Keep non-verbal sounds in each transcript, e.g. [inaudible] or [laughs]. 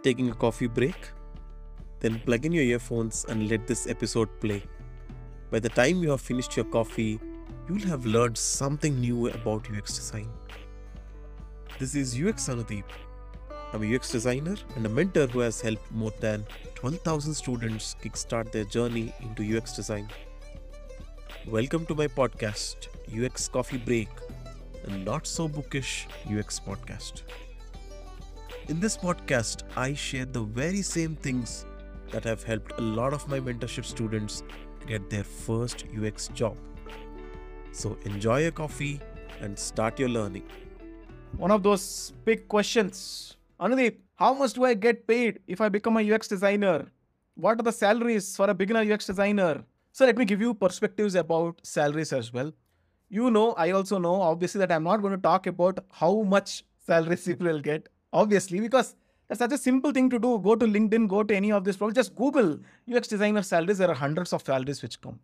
Taking a coffee break? Then plug in your earphones and let this episode play. By the time you have finished your coffee, you'll have learned something new about UX design. This is UX Anudeep. I'm a UX designer and a mentor who has helped more than 12,000 students kickstart their journey into UX design. Welcome to my podcast, UX Coffee Break, a not so bookish UX podcast. In this podcast, I share the very same things that have helped a lot of my mentorship students get their first UX job. So enjoy your coffee and start your learning. One of those big questions. Anudeep, how much do I get paid if I become a UX designer? What are the salaries for a beginner UX designer? So let me give you perspectives about salaries as well. You know, I also know obviously that I'm not going to talk about how much [laughs] salaries people will get obviously, because that's such a simple thing to do. Go to LinkedIn, go to any of these programs, just Google UX designer salaries. There are hundreds of salaries which come.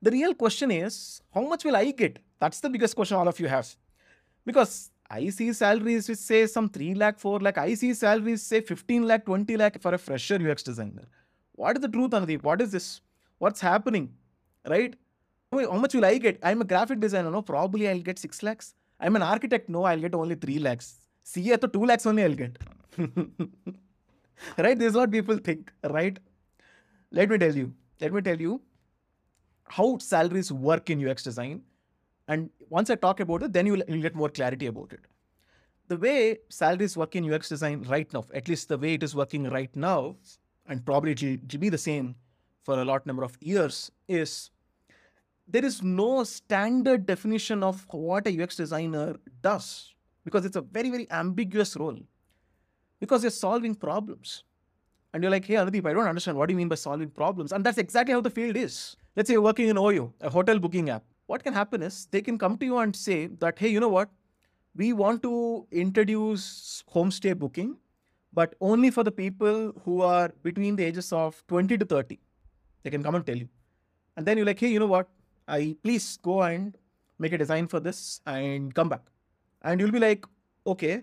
The real question is, how much will I get? That's the biggest question all of you have. Because I see salaries which say some 3 lakh, 4 lakh. I see salaries say 15 lakh, 20 lakh for a fresher UX designer. What is the truth, Anudeep? What is this? What's happening? Right? How much will I get? I'm a graphic designer. No, probably I'll get 6 lakhs. I'm an architect. No, I'll get only 3 lakhs. CA to 2 lakhs only I'll get. [laughs] right? This is what people think, right? Let me tell you, let me tell you how salaries work in UX design. And once I talk about it, then you'll, you'll get more clarity about it. The way salaries work in UX design right now, at least the way it is working right now, and probably it will be the same for a lot number of years, is there is no standard definition of what a UX designer does because it's a very, very ambiguous role because you're solving problems. And you're like, hey, Anudeep, I don't understand. What do you mean by solving problems? And that's exactly how the field is. Let's say you're working in Oyo, a hotel booking app. What can happen is they can come to you and say that, hey, you know what? We want to introduce homestay booking, but only for the people who are between the ages of 20 to 30. They can come and tell you. And then you're like, hey, you know what? I please go and make a design for this and come back. And you'll be like, okay,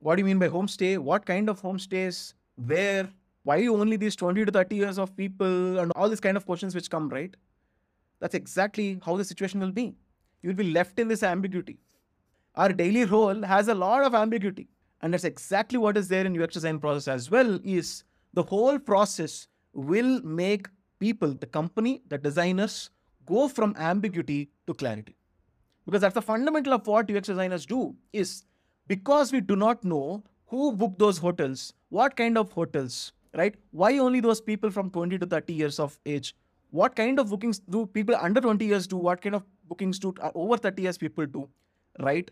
what do you mean by homestay? What kind of homestays? Where? Why only these 20 to 30 years of people? And all these kind of questions which come, right? That's exactly how the situation will be. You'll be left in this ambiguity. Our daily role has a lot of ambiguity. And that's exactly what is there in UX design process as well is the whole process will make people, the company, the designers, go from ambiguity to clarity because that's the fundamental of what UX designers do is because we do not know who booked those hotels, what kind of hotels, right? Why only those people from 20 to 30 years of age? What kind of bookings do people under 20 years do? What kind of bookings do uh, over 30 years people do, right?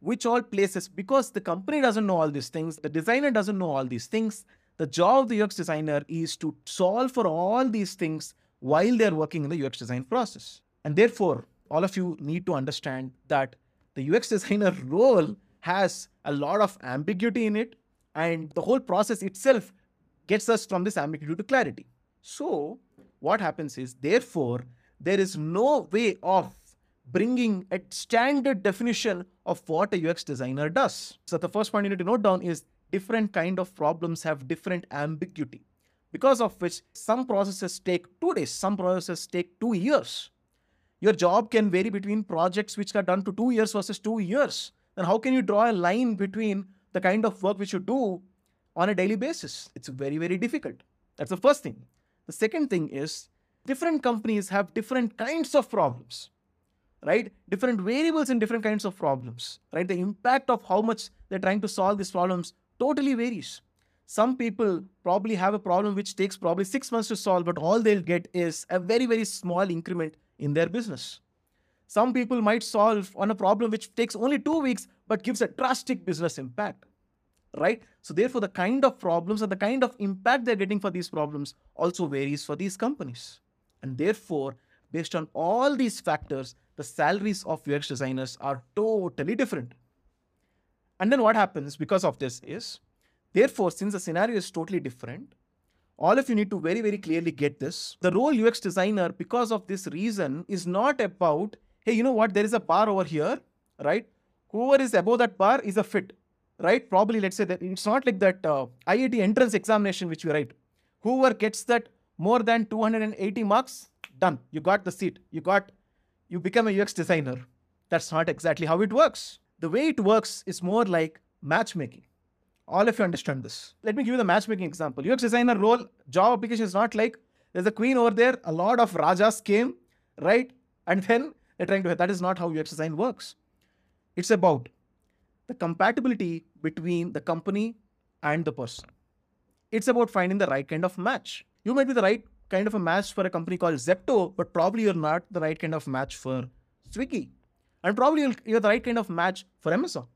Which all places, because the company doesn't know all these things, the designer doesn't know all these things. The job of the UX designer is to solve for all these things while they're working in the UX design process. And therefore, all of you need to understand that the UX designer [laughs] role has a lot of ambiguity in it, and the whole process itself gets us from this ambiguity to clarity. So, what happens is, therefore, there is no way of bringing a standard definition of what a UX designer does. So, the first point you need to note down is different kind of problems have different ambiguity because of which some processes take two days, some processes take two years. Your job can vary between projects which are done to two years versus two years. Then how can you draw a line between the kind of work which you do on a daily basis? It's very, very difficult. That's the first thing. The second thing is different companies have different kinds of problems, right? Different variables and different kinds of problems, right? The impact of how much they're trying to solve these problems totally varies. Some people probably have a problem which takes probably six months to solve, but all they'll get is a very, very small increment in their business. Some people might solve on a problem which takes only two weeks but gives a drastic business impact, right? So, therefore, the kind of problems and the kind of impact they're getting for these problems also varies for these companies. And therefore, based on all these factors, the salaries of UX designers are totally different. And then what happens because of this is, therefore, since the scenario is totally different, all of you need to very, very clearly get this. The role UX designer, because of this reason, is not about, hey, you know what, there is a bar over here, right? Whoever is above that bar is a fit. right? Probably, let's say that it's not like that uh, IIT entrance examination which you write. Whoever gets that more than 280 marks, done. You got the seat. You got, you become a UX designer. That's not exactly how it works. The way it works is more like matchmaking. All of you understand this. Let me give you the matchmaking example. UX designer role, job application is not like there's a queen over there, a lot of rajas came, right? And then they're trying to, that is not how UX design works. It's about the compatibility between the company and the person. It's about finding the right kind of match. You might be the right kind of a match for a company called Zepto, but probably you're not the right kind of match for Swiggy. And probably you're the right kind of match for Amazon.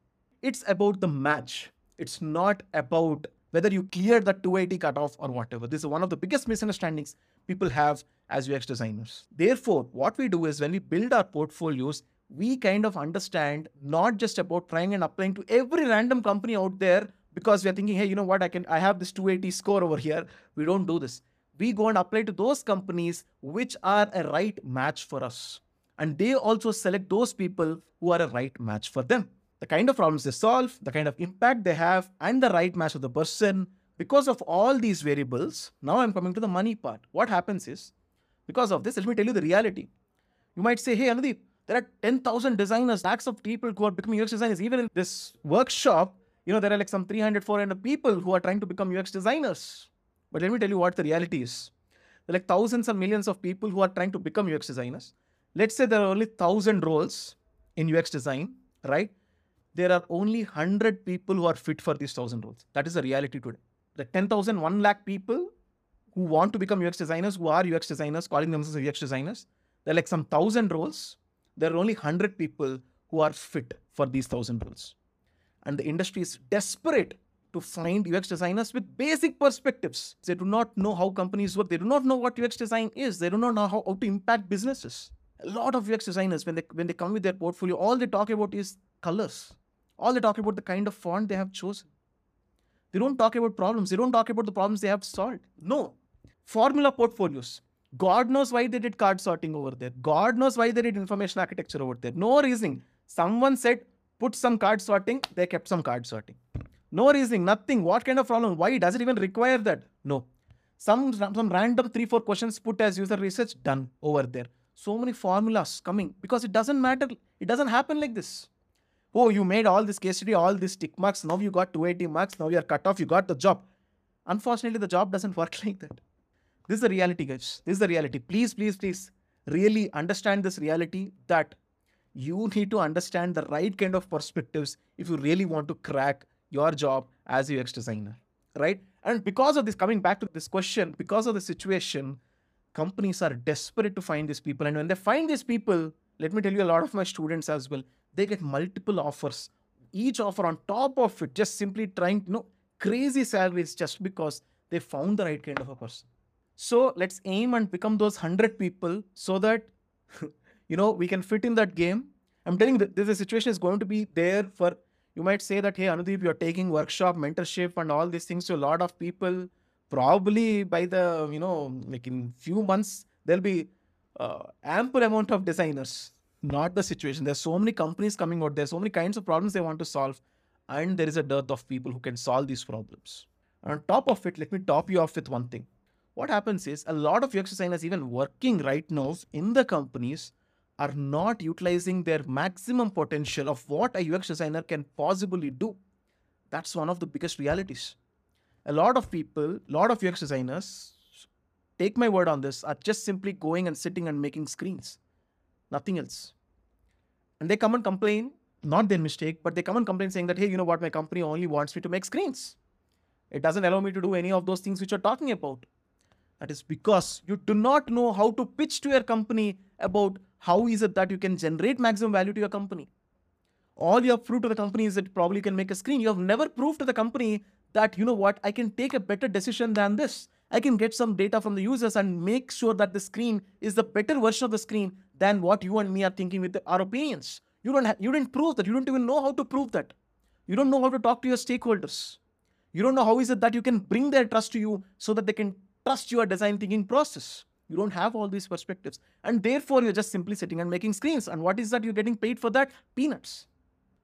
It's about the match. It's not about whether you clear the 280 cutoff or whatever. This is one of the biggest misunderstandings people have as UX designers. Therefore, what we do is when we build our portfolios, we kind of understand not just about trying and applying to every random company out there because we are thinking, hey, you know what, I can I have this 280 score over here. We don't do this. We go and apply to those companies which are a right match for us. And they also select those people who are a right match for them. The kind of problems they solve, the kind of impact they have, and the right match of the person. Because of all these variables, now I'm coming to the money part. What happens is, because of this, let me tell you the reality. You might say, hey, Anudeep, there are 10,000 designers, lakhs of people who are becoming UX designers. Even in this workshop, you know, there are like some 300, 400 people who are trying to become UX designers. But let me tell you what the reality is. There are like thousands and millions of people who are trying to become UX designers. Let's say there are only 1,000 roles in UX design, right? There are only 100 people who are fit for these 1,000 roles. That is the reality today. The 10,000, 1 lakh people who want to become UX designers, who are UX designers, calling themselves UX designers, there are like some 1,000 roles there are only 100 people who are fit for these 1000 roles. And the industry is desperate to find UX designers with basic perspectives. They do not know how companies work. They do not know what UX design is. They do not know how, how to impact businesses. A lot of UX designers, when they when they come with their portfolio, all they talk about is colors. All they talk about the kind of font they have chosen. They don't talk about problems. They don't talk about the problems they have solved. No. Formula portfolios. God knows why they did card sorting over there. God knows why they did information architecture over there. No reasoning. Someone said, put some card sorting, they kept some card sorting. No reasoning, nothing. What kind of problem? Why does it even require that? No. Some, some random three, four questions put as user research, done over there. So many formulas coming because it doesn't matter. It doesn't happen like this. Oh, you made all this case study, all these tick marks. Now you got 280 marks. Now you are cut off. You got the job. Unfortunately, the job doesn't [laughs] work like that. This is the reality, guys. This is the reality. Please, please, please really understand this reality that you need to understand the right kind of perspectives if you really want to crack your job as a UX designer, right? And because of this, coming back to this question, because of the situation, companies are desperate to find these people. And when they find these people, let me tell you, a lot of my students as well, they get multiple offers. Each offer on top of it, just simply trying, you know, crazy salaries just because they found the right kind of a person. So let's aim and become those 100 people so that, [laughs] you know, we can fit in that game. I'm telling you, this the situation is going to be there for, you might say that, hey, Anudeep, you're taking workshop, mentorship and all these things to a lot of people. Probably by the, you know, like in few months, there'll be uh, ample amount of designers. Not the situation. There's so many companies coming out There's so many kinds of problems they want to solve. And there is a dearth of people who can solve these problems. And on top of it, let me top you off with one thing what happens is a lot of UX designers, even working right now in the companies, are not utilizing their maximum potential of what a UX designer can possibly do. That's one of the biggest realities. A lot of people, a lot of UX designers, take my word on this, are just simply going and sitting and making screens. Nothing else. And they come and complain, not their mistake, but they come and complain saying that, hey, you know what, my company only wants me to make screens. It doesn't allow me to do any of those things which you're talking about. That is because you do not know how to pitch to your company about how is it that you can generate maximum value to your company. All you have proved to the company is that probably you can make a screen. You have never proved to the company that, you know what, I can take a better decision than this. I can get some data from the users and make sure that the screen is the better version of the screen than what you and me are thinking with our opinions. You don't have, you didn't prove that. You don't even know how to prove that. You don't know how to talk to your stakeholders. You don't know how is it that you can bring their trust to you so that they can trust your design thinking process. You don't have all these perspectives. And therefore, you're just simply sitting and making screens. And what is that? You're getting paid for that? Peanuts.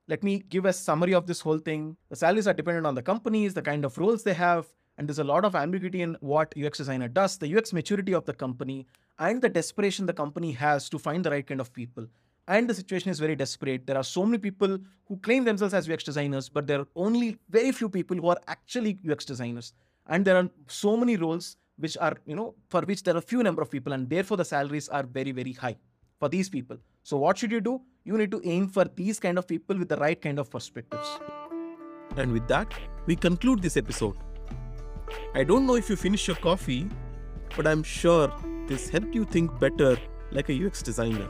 let me give a summary of this whole thing. The salaries are dependent on the companies, the kind of roles they have, and there's a lot of ambiguity in what UX designer does, the UX maturity of the company, and the desperation the company has to find the right kind of people. And the situation is very desperate. There are so many people who claim themselves as UX designers, but there are only very few people who are actually UX designers. And there are so many roles which are, you know, for which there are few number of people, and therefore the salaries are very, very high for these people. So what should you do? You need to aim for these kind of people with the right kind of perspectives. And with that, we conclude this episode. I don't know if you finished your coffee, but I'm sure this helped you think better like a UX designer.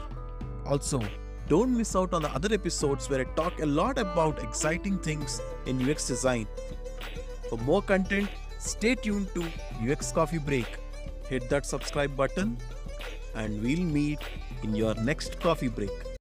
Also, don't miss out on the other episodes where I talk a lot about exciting things in UX design. For more content, stay tuned to UX Coffee Break. Hit that subscribe button, and we'll meet in your next coffee break.